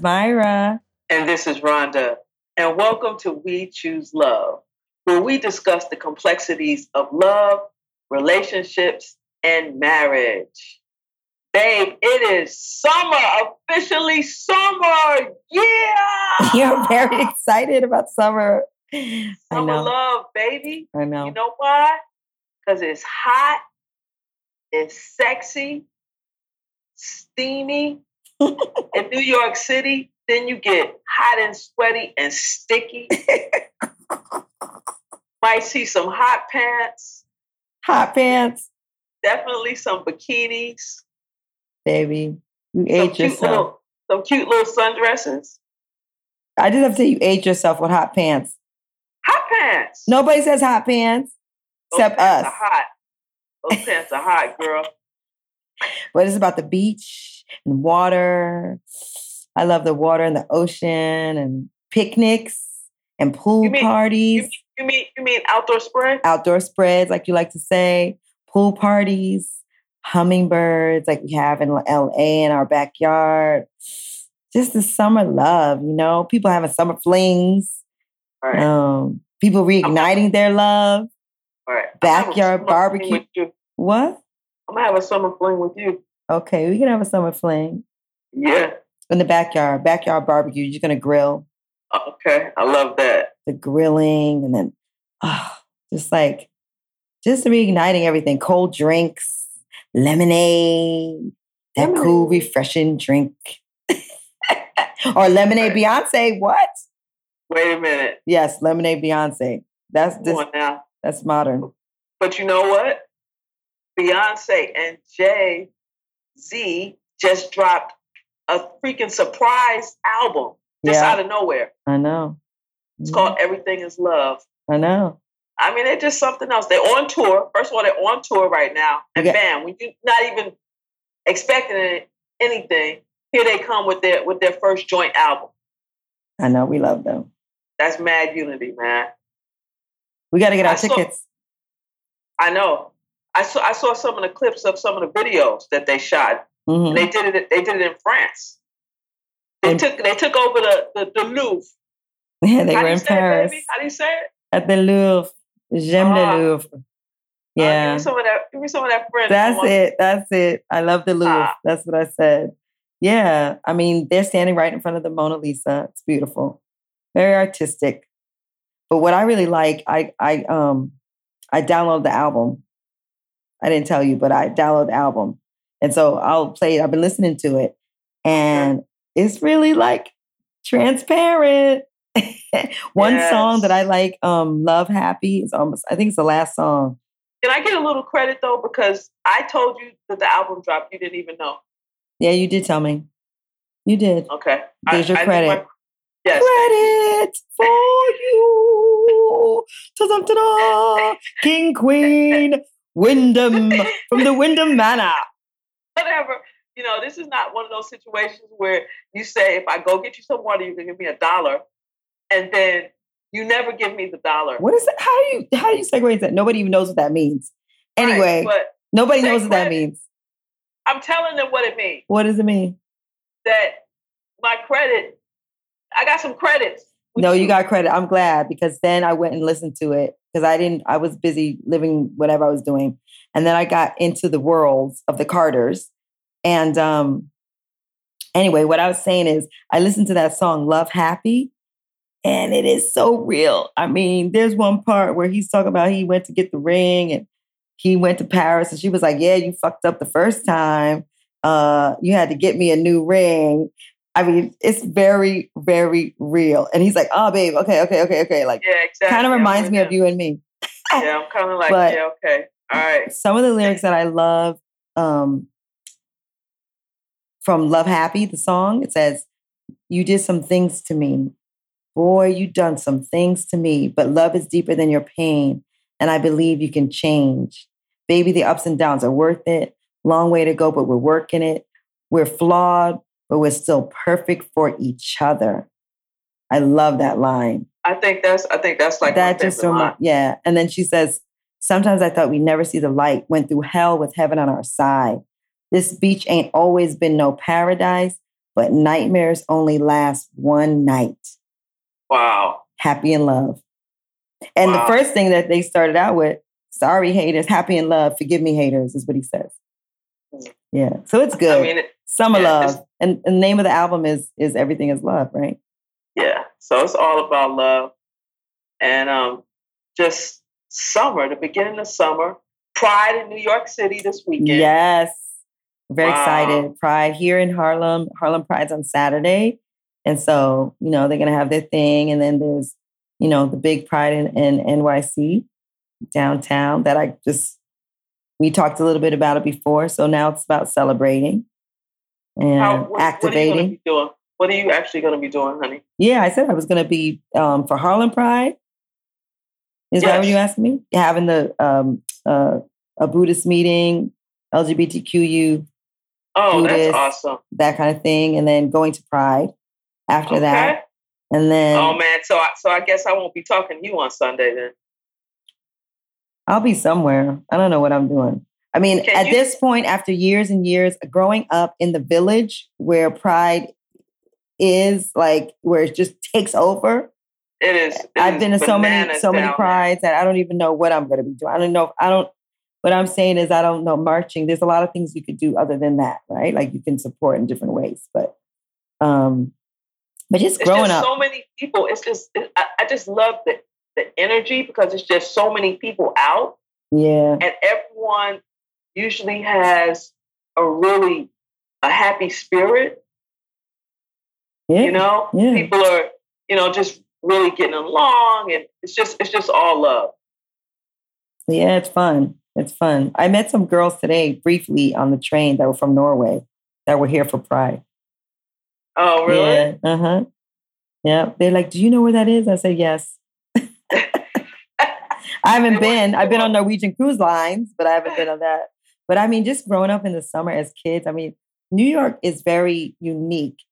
Myra. And this is Rhonda. And welcome to We Choose Love, where we discuss the complexities of love, relationships, and marriage. Babe, it is summer, officially summer. Yeah. You're very excited about summer. Summer I know. love, baby. I know. You know why? Because it's hot, it's sexy, steamy. In New York City, then you get hot and sweaty and sticky. Might see some hot pants. Hot pants. Definitely some bikinis. Baby, you ate yourself. Little, some cute little sundresses. I just have to say you ate yourself with hot pants. Hot pants. Nobody says hot pants Those except pants us. hot. Those pants are hot, girl. But it's about the beach and water. I love the water and the ocean and picnics and pool you mean, parties. You, you, mean you mean outdoor spreads? Outdoor spreads, like you like to say, pool parties, hummingbirds, like we have in LA in our backyard. Just the summer love, you know. People having summer flings. Right. Um, people reigniting their love. Right. Backyard barbecue. What? I'm gonna have a summer fling with you. Okay, we can have a summer fling. Yeah. In the backyard, backyard barbecue. You're gonna grill. Oh, okay, I love that. The grilling, and then, oh, just like, just reigniting everything. Cold drinks, lemonade, that lemonade. cool, refreshing drink, or lemonade Beyonce. What? Wait a minute. Yes, lemonade Beyonce. That's this, now. That's modern. But you know what? Beyonce and Jay Z just dropped a freaking surprise album just yeah. out of nowhere. I know. It's called mm-hmm. Everything Is Love. I know. I mean, they're just something else. They're on tour. First of all, they're on tour right now, and yeah. bam, when you're not even expecting anything, here they come with their with their first joint album. I know we love them. That's mad unity, man. We got to get our I tickets. Saw, I know. I saw I saw some of the clips of some of the videos that they shot. Mm-hmm. they did it. They did it in France. They and, took they took over the the, the Louvre. Yeah, they How were in Paris. It, How do you say it? At the Louvre. J'aime uh, le ah. Louvre. Yeah. Uh, give me some of that. Give me some of that French. That's it. That's it. I love the Louvre. Ah. That's what I said. Yeah. I mean, they're standing right in front of the Mona Lisa. It's beautiful. Very artistic. But what I really like, I I um I downloaded the album I didn't tell you, but I downloaded the album. And so I'll play it. I've been listening to it. And it's really like transparent. One yes. song that I like, um, Love Happy, is almost, I think it's the last song. Can I get a little credit though? Because I told you that the album dropped, you didn't even know. Yeah, you did tell me. You did. Okay. There's I, your credit. My, yes. Credit for you. Ta-da, King Queen Wyndham from the Wyndham Manor. Whatever. You know, this is not one of those situations where you say, if I go get you some water, you can give me a dollar, and then you never give me the dollar. What is that? How do you how do you segue that? Nobody even knows what that means. Anyway, right, nobody knows what that means. I'm telling them what it means. What does it mean? That my credit, I got some credits. No, you got credit. I'm glad because then I went and listened to it because I didn't, I was busy living whatever I was doing. And then I got into the worlds of the Carters. And um, anyway, what I was saying is I listened to that song, Love Happy, and it is so real. I mean, there's one part where he's talking about he went to get the ring and he went to Paris and she was like, Yeah, you fucked up the first time. Uh, you had to get me a new ring. I mean, it's very, very real. And he's like, oh, babe, okay, okay, okay, okay. Like, yeah, exactly. Kind of reminds me of you and me. yeah, I'm kind of like, but yeah, okay. All right. Some of the lyrics that I love um, from Love Happy, the song, it says, You did some things to me. Boy, you done some things to me, but love is deeper than your pain. And I believe you can change. Baby, the ups and downs are worth it. Long way to go, but we're working it. We're flawed, but we're still perfect for each other. I love that line. I think that's I think that's like that just remi- yeah. And then she says, Sometimes I thought we'd never see the light, went through hell with heaven on our side. This beach ain't always been no paradise, but nightmares only last one night. Wow. Happy in love. And Wow. the first thing that they started out with, sorry, haters, happy in love, forgive me, haters, is what he says. Mm. Yeah. So it's good. I mean, it- Summer yeah, love. And, the name of the album is is Everything is Love, right? yeah. So it's all about love. And um, just summer, the beginning of summer. Pride in New York City this weekend. Yes. Very Wow. excited. Pride here in Harlem. Harlem Pride's on Saturday. And so, you know, they're gonna have their thing. And then there's, you know, the big pride in, in NYC downtown that I just we talked a little bit about it before. So now it's about celebrating and How, what, what are you going to activating. doing? What are you actually going to be doing, honey? yeah, I said I was gonna be um, for Harlem Pride. Is that what you asked me? Having the um, uh, a Buddhist meeting, LGBTQU Oh, Buddhist. that's awesome. that kind of thing, and then going to Pride after Okay. that, and then Oh man, so I, so I guess I won't be talking to you on Sunday then. I'll be somewhere. I don't know what I'm doing. I mean, Can at you- this point, after years and years growing up in the village where Pride is, like where it just takes over. It is. it I've is been to so many, so many there. prides that I don't even know what I'm going to be doing. I don't know. If, I don't. What I'm saying is, I don't know marching. There's a lot of things you could do other than that, right? Like you can support in different ways, but, um, but just It's growing just up, so many people. It's just it, I, I just love the the energy because it's just so many people out, yeah, and everyone usually has a really a happy spirit. yeah, You know, yeah. people are you know just really getting along, and it's just it's just all love. Yeah, it's fun. It's fun. I met some girls today briefly on the train that were from Norway that were here for Pride. Oh, really? Yeah. Uh huh. Yeah. They're like, "Do you know where that is?" I said, "Yes." I haven't been. I've been on Norwegian cruise lines, but I haven't been on that. But I mean, just growing up in the summer as kids, I mean, New York is very unique.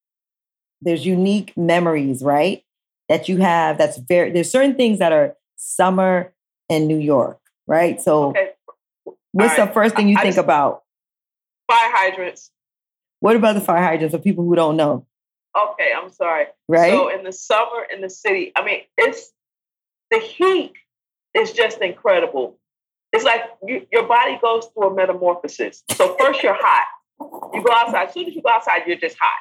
There's unique memories, right? That you have. That's very. There's certain things that are summer in New York, right? So, Okay. what's All the first thing you I think just- about? Fire hydrants. What about the fire hydrants for people who don't know, Okay, I'm sorry. right? So in the summer in the city, I mean, it's the heat is just incredible. It's like you, your body goes through a metamorphosis. So first you're hot. You go outside. As soon as you go outside, you're just hot.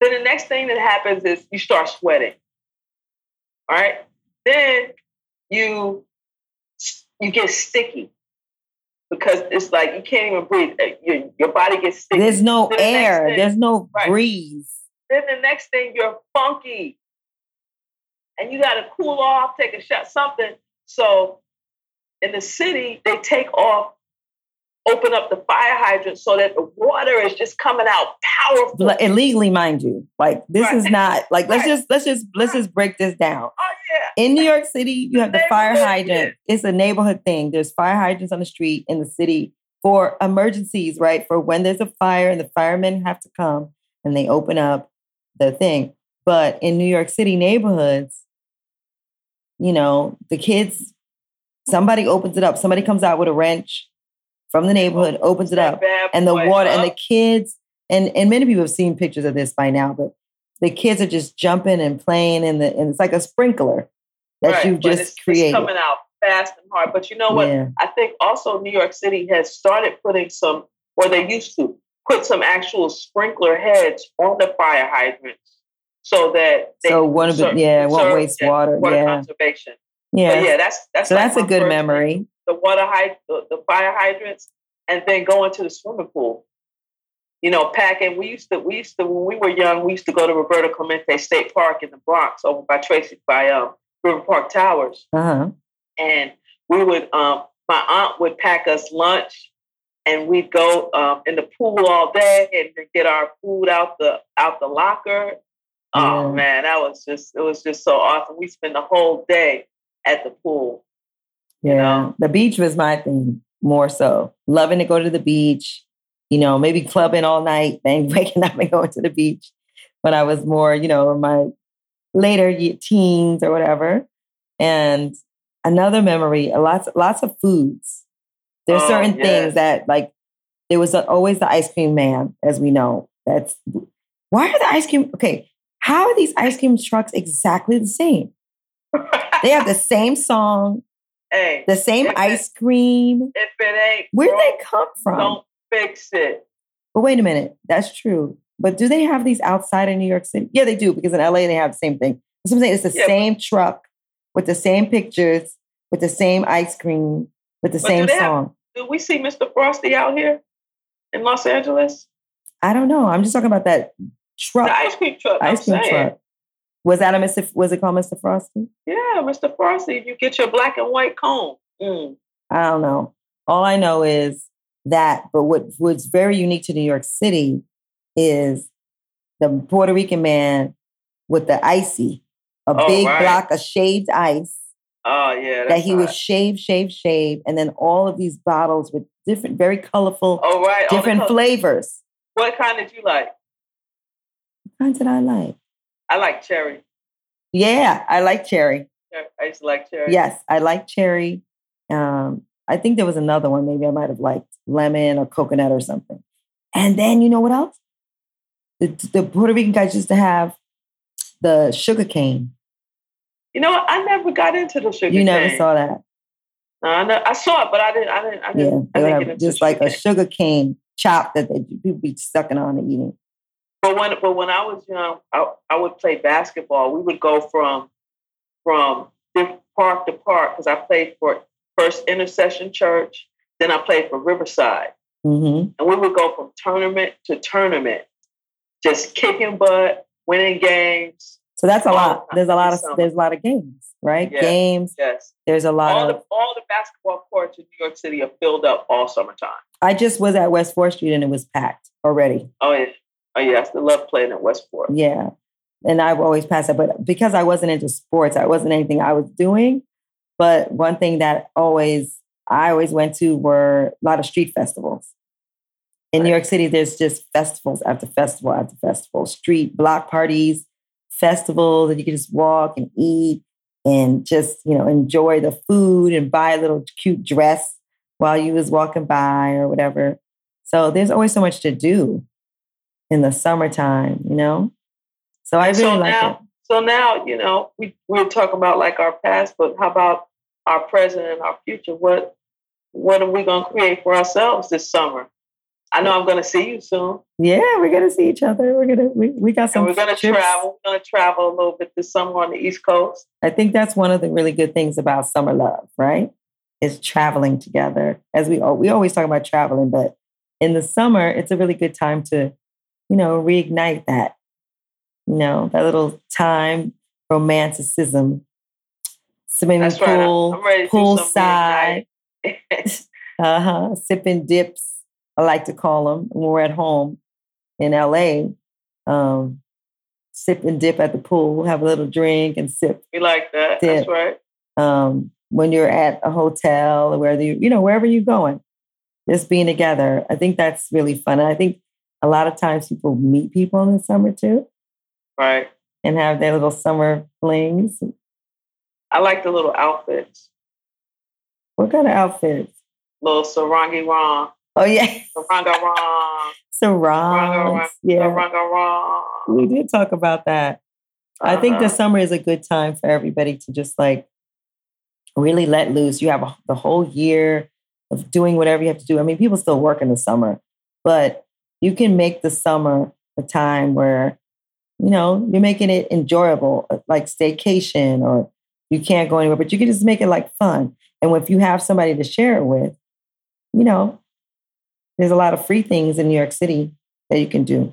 Then the next thing that happens is you start sweating. All right. Then you you get sticky because it's like you can't even breathe. Uh, Your, your body gets sticky. There's no the air. thing- There's no Right. breeze. Then the next thing you're funky. And you gotta cool off, take a shot, something. So in the city, they take off, open up the fire hydrant so that the water is just coming out powerful. Illegally, mind you. Like this Right. is not like let's Right. just let's just let's just break this down. oh yeah. In New York City, you have the fire hydrant. It's a neighborhood thing. There's fire hydrants on the street in the city for emergencies, right? For when there's a fire and the firemen have to come and they open up the thing. But in New York City neighborhoods, you know, the kids, somebody opens it up. Somebody comes out with a wrench from the neighborhood, opens it up, and the water and the kids and and many people have seen pictures of this by now, but the kids are just jumping and playing in the and it's like a sprinkler that Right, you've just it's, it's coming out fast and hard. But you know what? Yeah. I think also New York City has started putting some, or they used to put some actual sprinkler heads on the fire hydrants so that they So one of the yeah, won't waste water. water Yeah. conservation. Yeah. Yeah, that's that's so like that's a good memory. The water hyd- the, the fire hydrants, and then going to the swimming pool. You know, packing. We used to we used to when we were young, we used to go to Roberto Clemente State Park in the Bronx over by Tracy by um, River Park Towers Uh-huh. and we would um my aunt would pack us lunch and we'd go um, in the pool all day and get our food out the out the locker oh Yeah. man that was just it was just so awesome we spent the whole day at the pool Yeah. know? The beach was my thing more so. Loving to go to the beach, you know, maybe clubbing all night, then waking up and going to the beach when I was more, you know, in my later teens or whatever. And another memory, uh, lots lots of foods. There's Oh, certain yes. things that like there was always the ice cream man, as we know. That's Why are the ice cream? Okay, how are these ice cream trucks exactly the same? They have the same song, hey, the same ice cream. if it ain't Where would they come from? don't fix it. But wait a minute, that's true. But do they have these outside of New York City? Yeah, they do because in LA they have the same thing. That's what I'm saying. It's the Yeah, but- same truck with the same pictures, with the same ice cream, with the But do same have- song. Do we see Mr. Frosty out here in Los Angeles? I don't know. I'm just talking about that truck, The ice cream truck. ice I'm cream saying. truck. Was that a Mr. Was it called Mr. Frosty? Yeah, Mr. Frosty, you get your black and white cone. Mm. I don't know. All I know is that, but what what's very unique to New York City is the Puerto Rican man with the icy, a Oh, big right. block of shaved ice Oh yeah, that he would shave, shave, shave, and then all of these bottles with different, very colorful, Oh right, different flavors. What kind did you like? What kind did I like? I like cherry. Yeah, I like cherry. I used to like cherry. Yes, I like cherry. Um, I think there was another one. Maybe I might have liked lemon or coconut or something. And then you know what else? The, the Puerto Rican guys used to have the sugar cane. You know what? I never got into the sugar. You never saw that. No, I, know, I saw it, but I didn't. I didn't. I Yeah, didn't. they I didn't just like a sugar cane chop that they, people be sucking on and eating. But when but when I was young, I, I would play basketball. We would go from from park to park because I played for First Intercession Church. Then I played for Riverside, hmm and we would go from tournament to tournament, just kicking butt, winning games. So that's a lot. There's a lot of summer. there's a lot of games, right? Yeah. Games. Yes, There's a lot all of. the all the basketball courts in New York City are filled up all summertime. I just was at West Fourth Street and it was packed already. Oh yeah, oh yeah. I still love playing at West Fourth. Yeah. And I've always passed that. But because I wasn't into sports, I wasn't anything I was doing. But one thing that always I always went to were a lot of street festivals. In New York City, there's just festivals after festival after festival, street block parties, festivals that you can just walk and eat and just, you know, enjoy the food and buy a little cute dress while you was walking by or whatever. So there's always so much to do in the summertime, you know? So I really so like now, it. so now, you know, we we're talking about like our past, but how about our present and our future? What what are we going to create for ourselves this summer? I know I'm going to see you soon, Yeah, we're gonna see each other. We're gonna we, we got some and we're going to trips. travel. We're going to travel a little bit this summer on the East Coast. I think that's one of the really good things about summer love, right? Is traveling together. As we we always talk about traveling, but in the summer, it's a really good time to, you know, reignite that. You know, that little time romanticism. Swimming right. Pool, I'm ready to do some poolside, uh-huh, sipping dips. I like to call them when we're at home in LA. Um, sip and dip at the pool, have a little drink and sip we like that. Dip. That's right. um, when you're at a hotel or whether you, you know, wherever you're going, just being together. I think that's really fun. And I think a lot of times people meet people in the summer too Right. and have their little summer flings. I like the little outfits, What kind of outfits? little sarangi rong, Oh yeah, saranga wrong. sarongs. Yeah, saranga wrong. we did talk about that. I think the Uh-huh. summer is a good time for everybody to just like really let loose. You have a, the whole year of doing whatever you have to do. I mean, people still work in the summer, but you can make the summer a time where, you know, you're making it enjoyable, uh, like staycation, or you can't go anywhere, but you can just make it like fun. And if you have somebody to share it with, you know, there's a lot of free things in New York City that you can do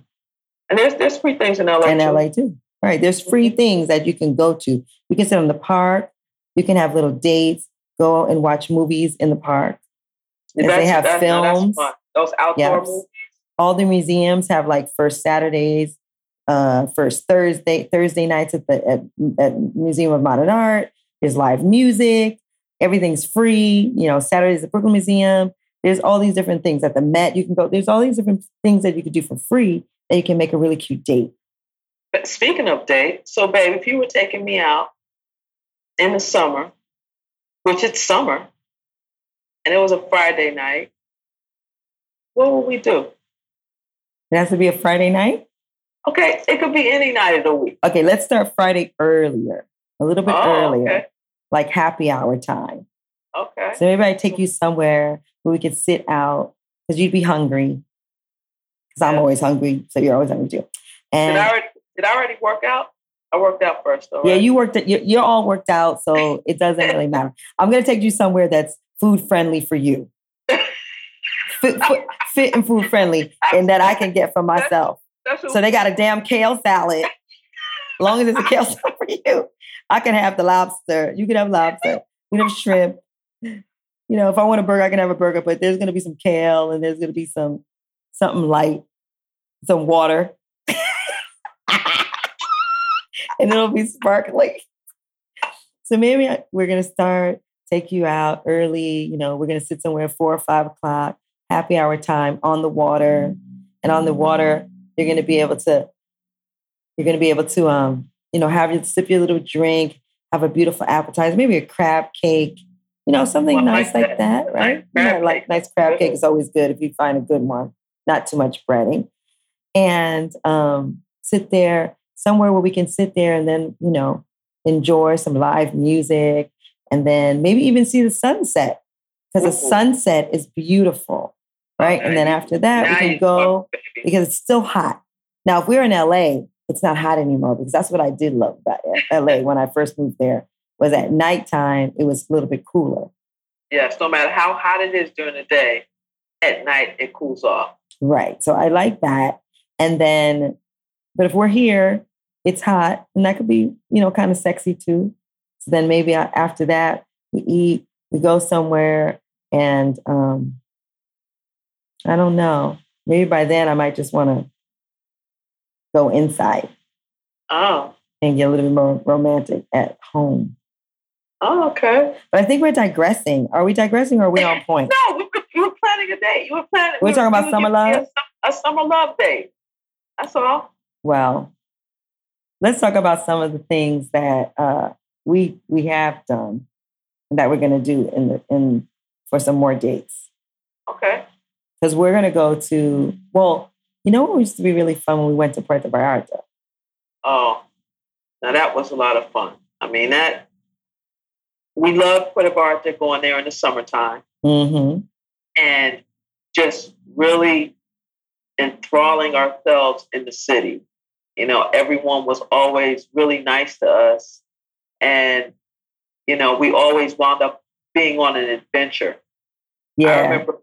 And there's there's free things in LA. in too. LA too. Right. There's free things that you can go to. You can sit in the park. You can have little dates, go and watch movies in the park. If they have films. Those outdoor Yes. movies. All the museums have like first Saturdays, uh, first Thursday, Thursday nights at the at, at Museum of Modern Art. There's live music. Everything's free. You know, Saturdays at Brooklyn Museum. There's all these different things at the Met. You can go. There's all these different things that you could do for free that you can make a really cute date. But speaking of date, so babe, if you were taking me out in the summer, which it's summer, and it was a Friday night, what would we do? It has to be a Friday night. Okay, it could be any night of the week. Okay, let's start Friday earlier, a little bit Oh, earlier, okay. like happy hour time. Okay. So maybe I take you somewhere where we could sit out because you'd be hungry. Because I'm Yeah. always hungry, so you're always hungry too. Did And I already did I already work out? I worked out first, though. yeah, right? you worked. You're, you're all worked out, so it doesn't really matter. I'm gonna take you somewhere that's food friendly for you, fit, fit, fit and food friendly, and that I can get for myself. That's what- So they got a damn kale salad. As long as it's a kale salad for you, I can have the lobster. You can have lobster. You can have shrimp. You know, if I want a burger, I can have a burger. But there's gonna be some kale, and there's gonna be some something light, some water, and it'll be sparkling. So maybe we're gonna start take you out early. You know, we're gonna sit somewhere at four or five o'clock, happy hour time on the water, and on the water you're going to be able to you're going to be able to um you know have your sip your little drink have a beautiful appetizer maybe a crab cake you know something Well, nice like like that, that. right? Nice yeah, like nice crab cake is always good if you find a good one not too much breading. And um sit there somewhere where we can sit there and then you know enjoy some live music and then maybe even see the sunset because the sunset is beautiful right and then after that we can go because it's still hot. Now, if we're in LA, it's not hot anymore because that's what I did love about LA when I first moved there. Was at nighttime it was a little bit cooler. Yes, no matter how hot it is during the day, at night it cools off. Right. So I like that. And then, but if we're here, it's hot and that could be, you know, kind of sexy too. So then maybe after that, we eat, we go somewhere and um, I don't know. Maybe by then I might just want to go inside Oh, and get a little bit more romantic at home. oh, okay. But I think we're digressing. Are we digressing or are we on point? No, we were, you were planning a date. You were planning. We're we talking about were summer love? A, a summer love date. That's all. Well, let's talk about some of the things that uh, we we have done and that we're going to do in the in for some more dates Okay. Because we're going to go to well, you know what used to be really fun when we went to Puerto Vallarta. Oh, now that was a lot of fun. I mean that. We love Puerto Vallarta going there in the summertime Mm-hmm. and just really enthralling ourselves in the city. You know, everyone was always really nice to us. And, you know, we always wound up being on an adventure. I Yeah, remember,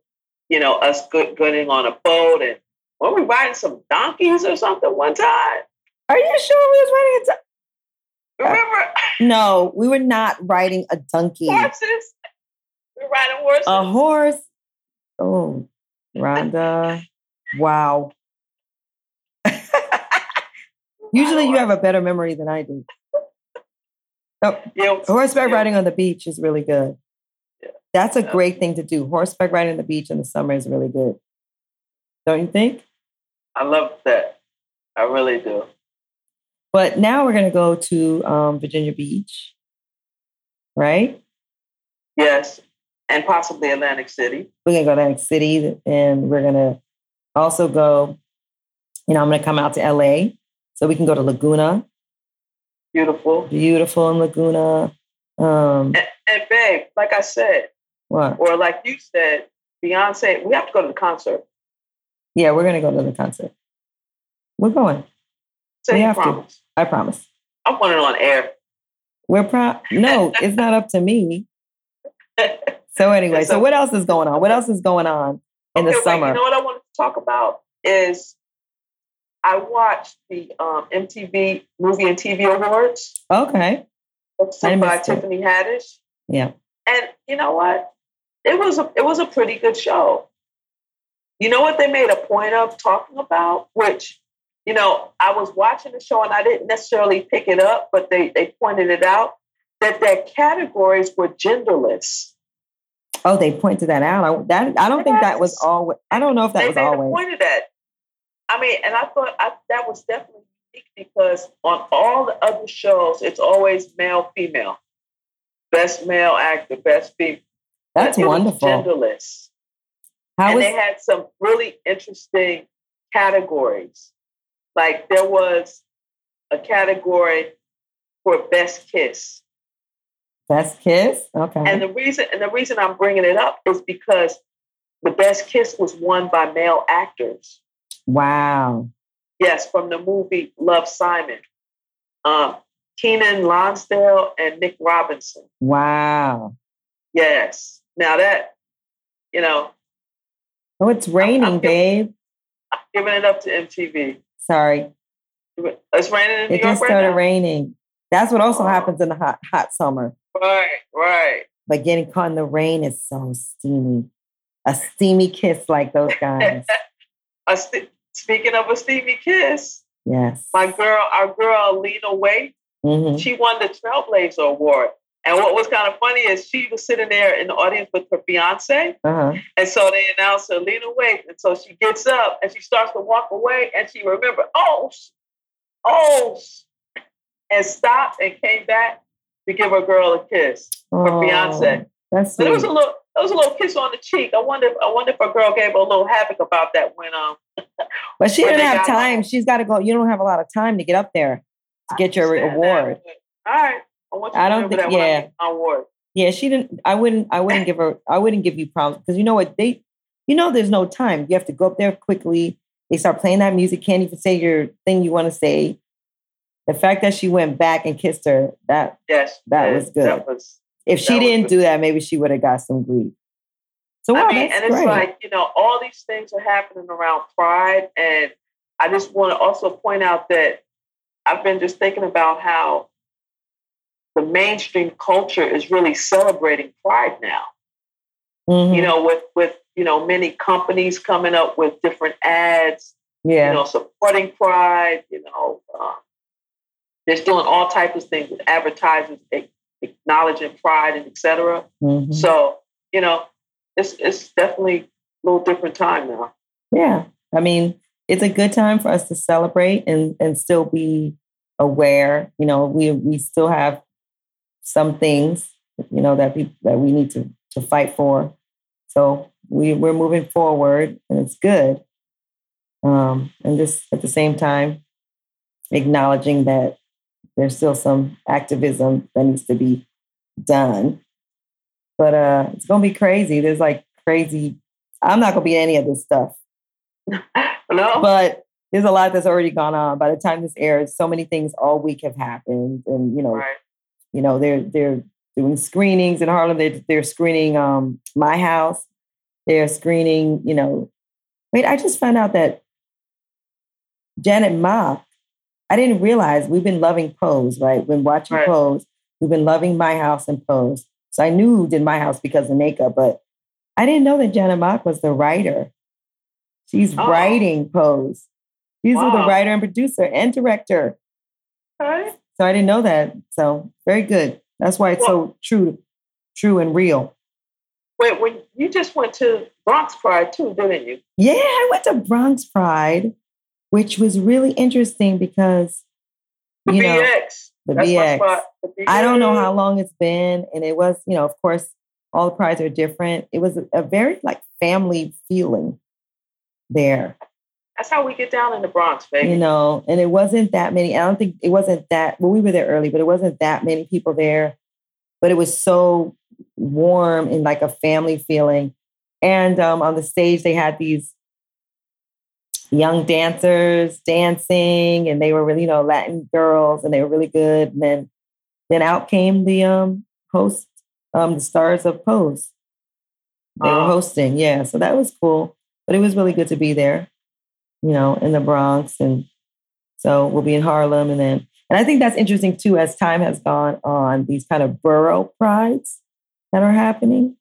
you know, us good, getting on a boat and were we riding some donkeys or something one time? are you sure we was riding a donkey? Remember No, we were not riding a donkey. horses? We were riding horses. A horse. Oh, Rhonda. Wow. Usually you have a better memory than I do. Oh, Yeah, horseback riding on the beach is really good. That's a great thing to do. Horseback riding on the beach in the summer is really good. Don't you think? I love that. I really do. But now we're going to go to um, Virginia Beach, right? Yes. And possibly Atlantic City. We're going to go to Atlantic City and we're going to also go, you know, I'm going to come out to LA so we can go to Laguna. Beautiful. Beautiful in Laguna. Um, And, and babe, like I said, what? or like you said, Beyonce, we have to go to the concert. Yeah, we're going to go to the concert. We're going. Say We you have to. promise. I promise. I want it on air. We're proud. No, it's not up to me. So anyway, so So- what else is going on? What else is going on in the Okay, wait, summer? you know what I wanted to talk about is I watched the um, MTV Movie and TV Awards okay. hosted by it. Tiffany Haddish, Yeah. and you know what? It was a it was a pretty good show. You know what they made a point of talking about, which you know I was watching the show and I didn't necessarily pick it up, but they they pointed it out that their categories were genderless. Oh, they pointed that out. I, that I don't think that was Yes. always. I don't know if that they was always. pointed of that. I mean, and I thought I, that was definitely unique because on all the other shows, it's always male, female, best male actor, best female. That's It wonderful. genderless, How and was they had some really interesting categories. like there was a category for best kiss. Best kiss? Okay. And the reason and the reason I'm bringing it up is because the best kiss was won by male actors. Wow. Yes, from the movie Love Simon. Um, Keiynan Lonsdale and Nick Robinson. Wow. Yes. Now that, you know. Oh, it's raining, I'm, I'm babe. Giving, I'm giving it up to MTV. Sorry. It's raining in New It just right started now? raining. That's what also oh. happens in the hot, hot summer. Right, right. But getting caught in the rain is so steamy. A steamy kiss like those guys. st- speaking of a steamy kiss, yes, my girl, our girl Lena Waithe, mm-hmm. she won the Trailblazer Award. And what was kind of funny is she was sitting there in the audience with her fiance. Uh-huh. And so they announced her, Lena Waithe. And so she gets up and she starts to walk away and she remembered, oh, oh, and stopped and came back to give her girl a kiss, oh, her fiance. That's but it was a little it was a little kiss on the cheek. I wonder if I wonder if a girl gave a little havoc about that when um But she didn't have time. She's gotta go. You don't have a lot of time to get up there to get your award. That. All right. I, I don't think yeah. award. Yeah, she didn't I wouldn't I wouldn't give her I wouldn't give you problems because you know what they you know there's no time. You have to go up there quickly. They start playing that music, can't even say your thing you want to say. The fact that she went back and kissed her, that yes, that was good. That was, if she didn't do that, maybe she would have got some grief. So wow, I mean, and it's great. like you know, all these things are happening around Pride, and I just want to also point out that I've been just thinking about how the mainstream culture is really celebrating Pride now. Mm-hmm. You know, with with you know many companies coming up with different ads. Yeah. You know, supporting Pride. You know, um, they're doing all types of things with advertisers acknowledging Pride and etc. Mm-hmm. So you know, it's it's definitely a little different time now. Yeah, I mean, it's a good time for us to celebrate and and still be aware. You know, we we still have some things, you know, that we that we need to to fight for. So we we're moving forward, and it's good. Um, and just at the same time, acknowledging that there's still some activism that needs to be done but uh, it's gonna be crazy. There's like crazy. I'm not gonna be any of this stuff. no. But there's a lot that's already gone on. By the time this airs, so many things all week have happened, and you know, right. You know, they're they're doing screenings in Harlem. They're they're screening um, my house. They're screening. You know, wait, I just found out that Janet Mock. I didn't realize we've been loving Pose, right? When watching right. Pose, we've been loving My House and Pose. So I knew who did my house because of makeup, but I didn't know that Janet Mock was the writer. She's oh. writing Pose. She's wow. the writer and producer and director. Okay. So I didn't know that. So very good. That's why it's well, so true, true and real. Wait, when you just went to Bronx Pride too, didn't you? Yeah, I went to Bronx Pride, which was really interesting because you BX. know the BX. I don't know how long it's been, and it was, you know, of course, all the prides are different. It was a, a very like family feeling there. That's how we get down in the Bronx, baby. You know, and it wasn't that many. I don't think it wasn't that. Well, we were there early, but it wasn't that many people there. But it was so warm and like a family feeling. And um, on the stage, they had these young dancers dancing and they were really, you know, Latin girls and they were really good. And then then out came the um host, um, the stars of Pose. They were hosting, yeah. So that was cool. But it was really good to be there, you know, in the Bronx. And so we'll be in Harlem and then and I think that's interesting too as time has gone on, these kind of borough prides that are happening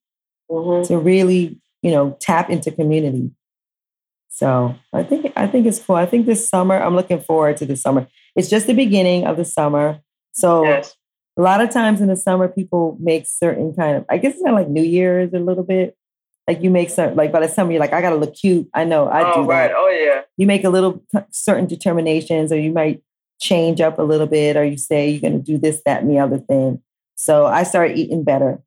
mm-hmm. to really, you know, tap into community so I think I think it's cool. I think this summer I'm looking forward to the summer. It's just the beginning of the summer. So yes. a lot of times in the summer, people make certain kind of I guess it's kind of like New Year's a little bit. Like you make certain like by the summer you're like I gotta look cute. I know I oh, do right. that. Oh yeah. You make a little certain determinations, or you might change up a little bit, or you say you're gonna do this, that, and the other thing. So I started eating better.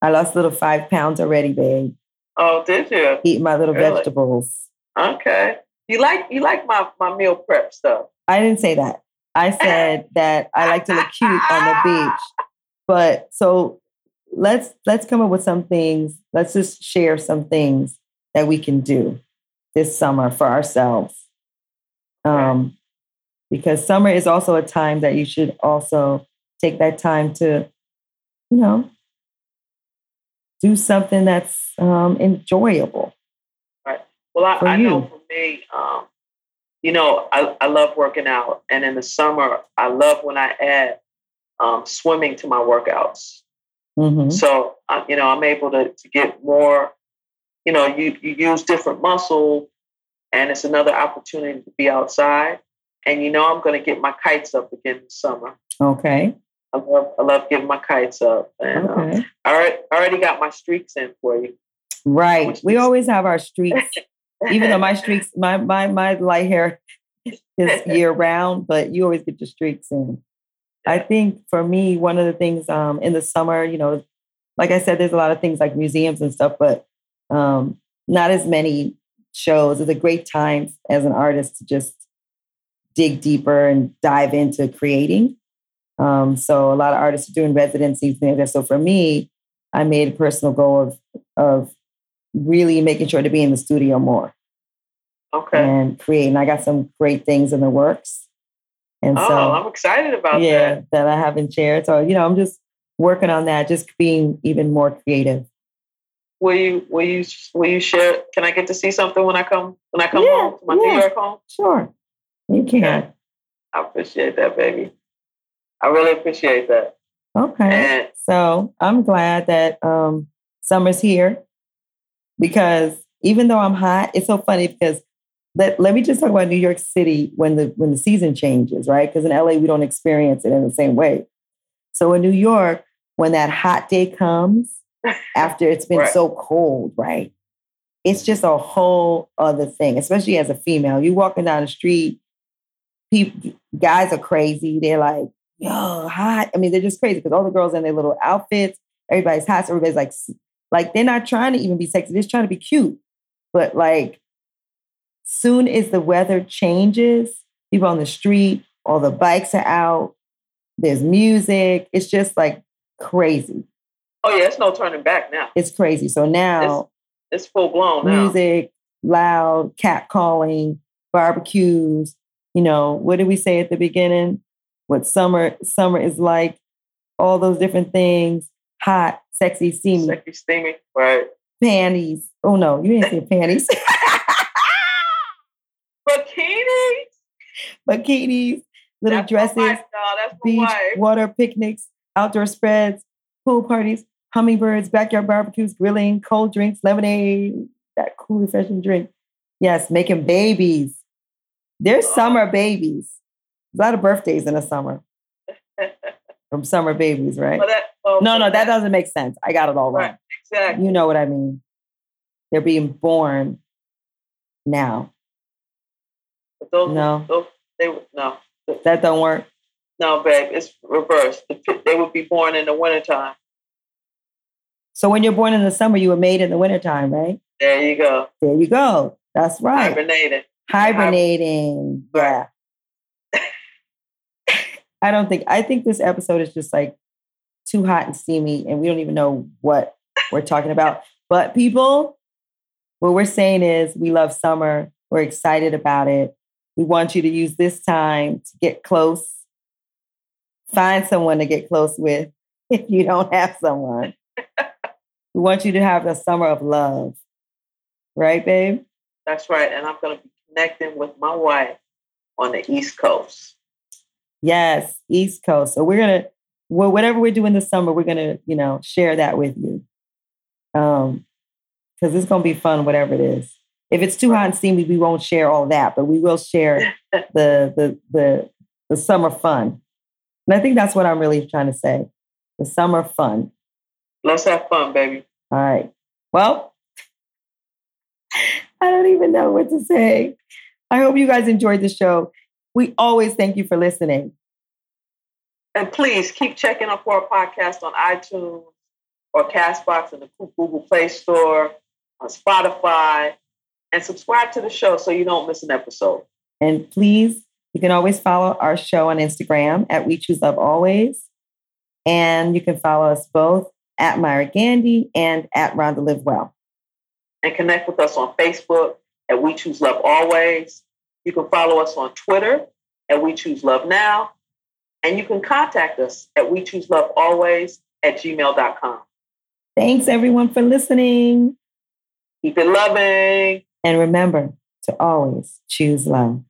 I lost little five pounds already, babe. Oh, did you? Eat my little really? vegetables. Okay. You like you like my my meal prep stuff. I didn't say that. I said that I like to look cute on the beach. But so let's let's come up with some things. Let's just share some things that we can do this summer for ourselves. Um, because summer is also a time that you should also take that time to, you know, do something that's um, enjoyable. Right. Well, I, I know for me, um, you know, I, I love working out, and in the summer, I love when I add um, swimming to my workouts. Mm-hmm. So, uh, you know, I'm able to, to get more, you know, you, you use different muscle and it's another opportunity to be outside. And, you know, I'm going to get my kites up again this summer. Okay. I love, I love getting my kites up. And um, okay. um, I, already, I already got my streaks in for you. Right. We always have our streaks, even though my streaks, my, my, my light hair is year round, but you always get your streaks in. I think for me, one of the things um, in the summer, you know, like I said, there's a lot of things like museums and stuff, but um, not as many shows. It's a great time as an artist to just dig deeper and dive into creating. Um, so a lot of artists are doing residencies and things. So for me, I made a personal goal of of really making sure to be in the studio more. Okay. And creating. I got some great things in the works. And oh, so I'm excited about yeah, that. that I haven't shared. So, you know, I'm just working on that, just being even more creative. Will you will you will you share can I get to see something when I come when I come yeah, home to my yeah, New York home? Sure. You can. I appreciate that, baby. I really appreciate that. Okay. And, so I'm glad that um, summer's here because even though I'm hot, it's so funny because let, let me just talk about New York City when the when the season changes, right? Because in LA we don't experience it in the same way. So in New York, when that hot day comes after it's been right. so cold, right? It's just a whole other thing, especially as a female. You walking down the street, people, guys are crazy. They're like, yo, hot. I mean, they're just crazy because all the girls in their little outfits, everybody's hot. So everybody's like, like they're not trying to even be sexy. They're just trying to be cute. But like soon as the weather changes, people on the street, all the bikes are out, there's music. It's just like crazy. Oh yeah, it's no turning back now. It's crazy. So now it's, it's full blown now. Music, loud, cat calling, barbecues. You know, what did we say at the beginning? What summer summer is like, all those different things. Hot, sexy, steamy. Sexy, steamy, right. Panties. Oh no, you didn't say panties. bikinis, bikinis, little that's dresses, wife, beach, water picnics, outdoor spreads, pool parties, hummingbirds, backyard barbecues, grilling, cold drinks, lemonade, that cool, refreshing drink. Yes, making babies. There's oh. summer babies. a lot of birthdays in the summer. From summer babies, right? Well, that, no, no, that, that doesn't make sense. I got it all wrong. Right, exactly. You know what I mean. They're being born now. But those, no, those, they no. That don't work. No, babe, it's reversed. They would be born in the wintertime. So when you're born in the summer, you were made in the wintertime, right? There you go. There you go. That's right. Hibernating. Hibernating. Yeah. I don't think I think this episode is just like too hot and steamy, and we don't even know what we're talking about. But people, what we're saying is we love summer. We're excited about it. We want you to use this time to get close. Find someone to get close with if you don't have someone. we want you to have a summer of love. Right, babe? That's right. And I'm going to be connecting with my wife on the East Coast. Yes, East Coast. So we're going to, well, whatever we're doing this summer, we're going to, you know, share that with you. Um, because it's going to be fun, whatever it is. If it's too hot and steamy, we won't share all that, but we will share the the the the summer fun. And I think that's what I'm really trying to say. The summer fun. Let's have fun, baby. All right. Well, I don't even know what to say. I hope you guys enjoyed the show. We always thank you for listening. And please keep checking up for our podcast on iTunes or Castbox in the Google Play Store, on Spotify, and subscribe to the show so you don't miss an episode. And please, you can always follow our show on Instagram at We Choose Love Always. And you can follow us both at Myra Gandy and at Rhonda Live Well. And connect with us on Facebook at We Choose Love Always. You can follow us on Twitter at We Choose Love Now. And you can contact us at We Choose Love Always at gmail.com. Thanks everyone for listening. Keep it loving. And remember to always choose love.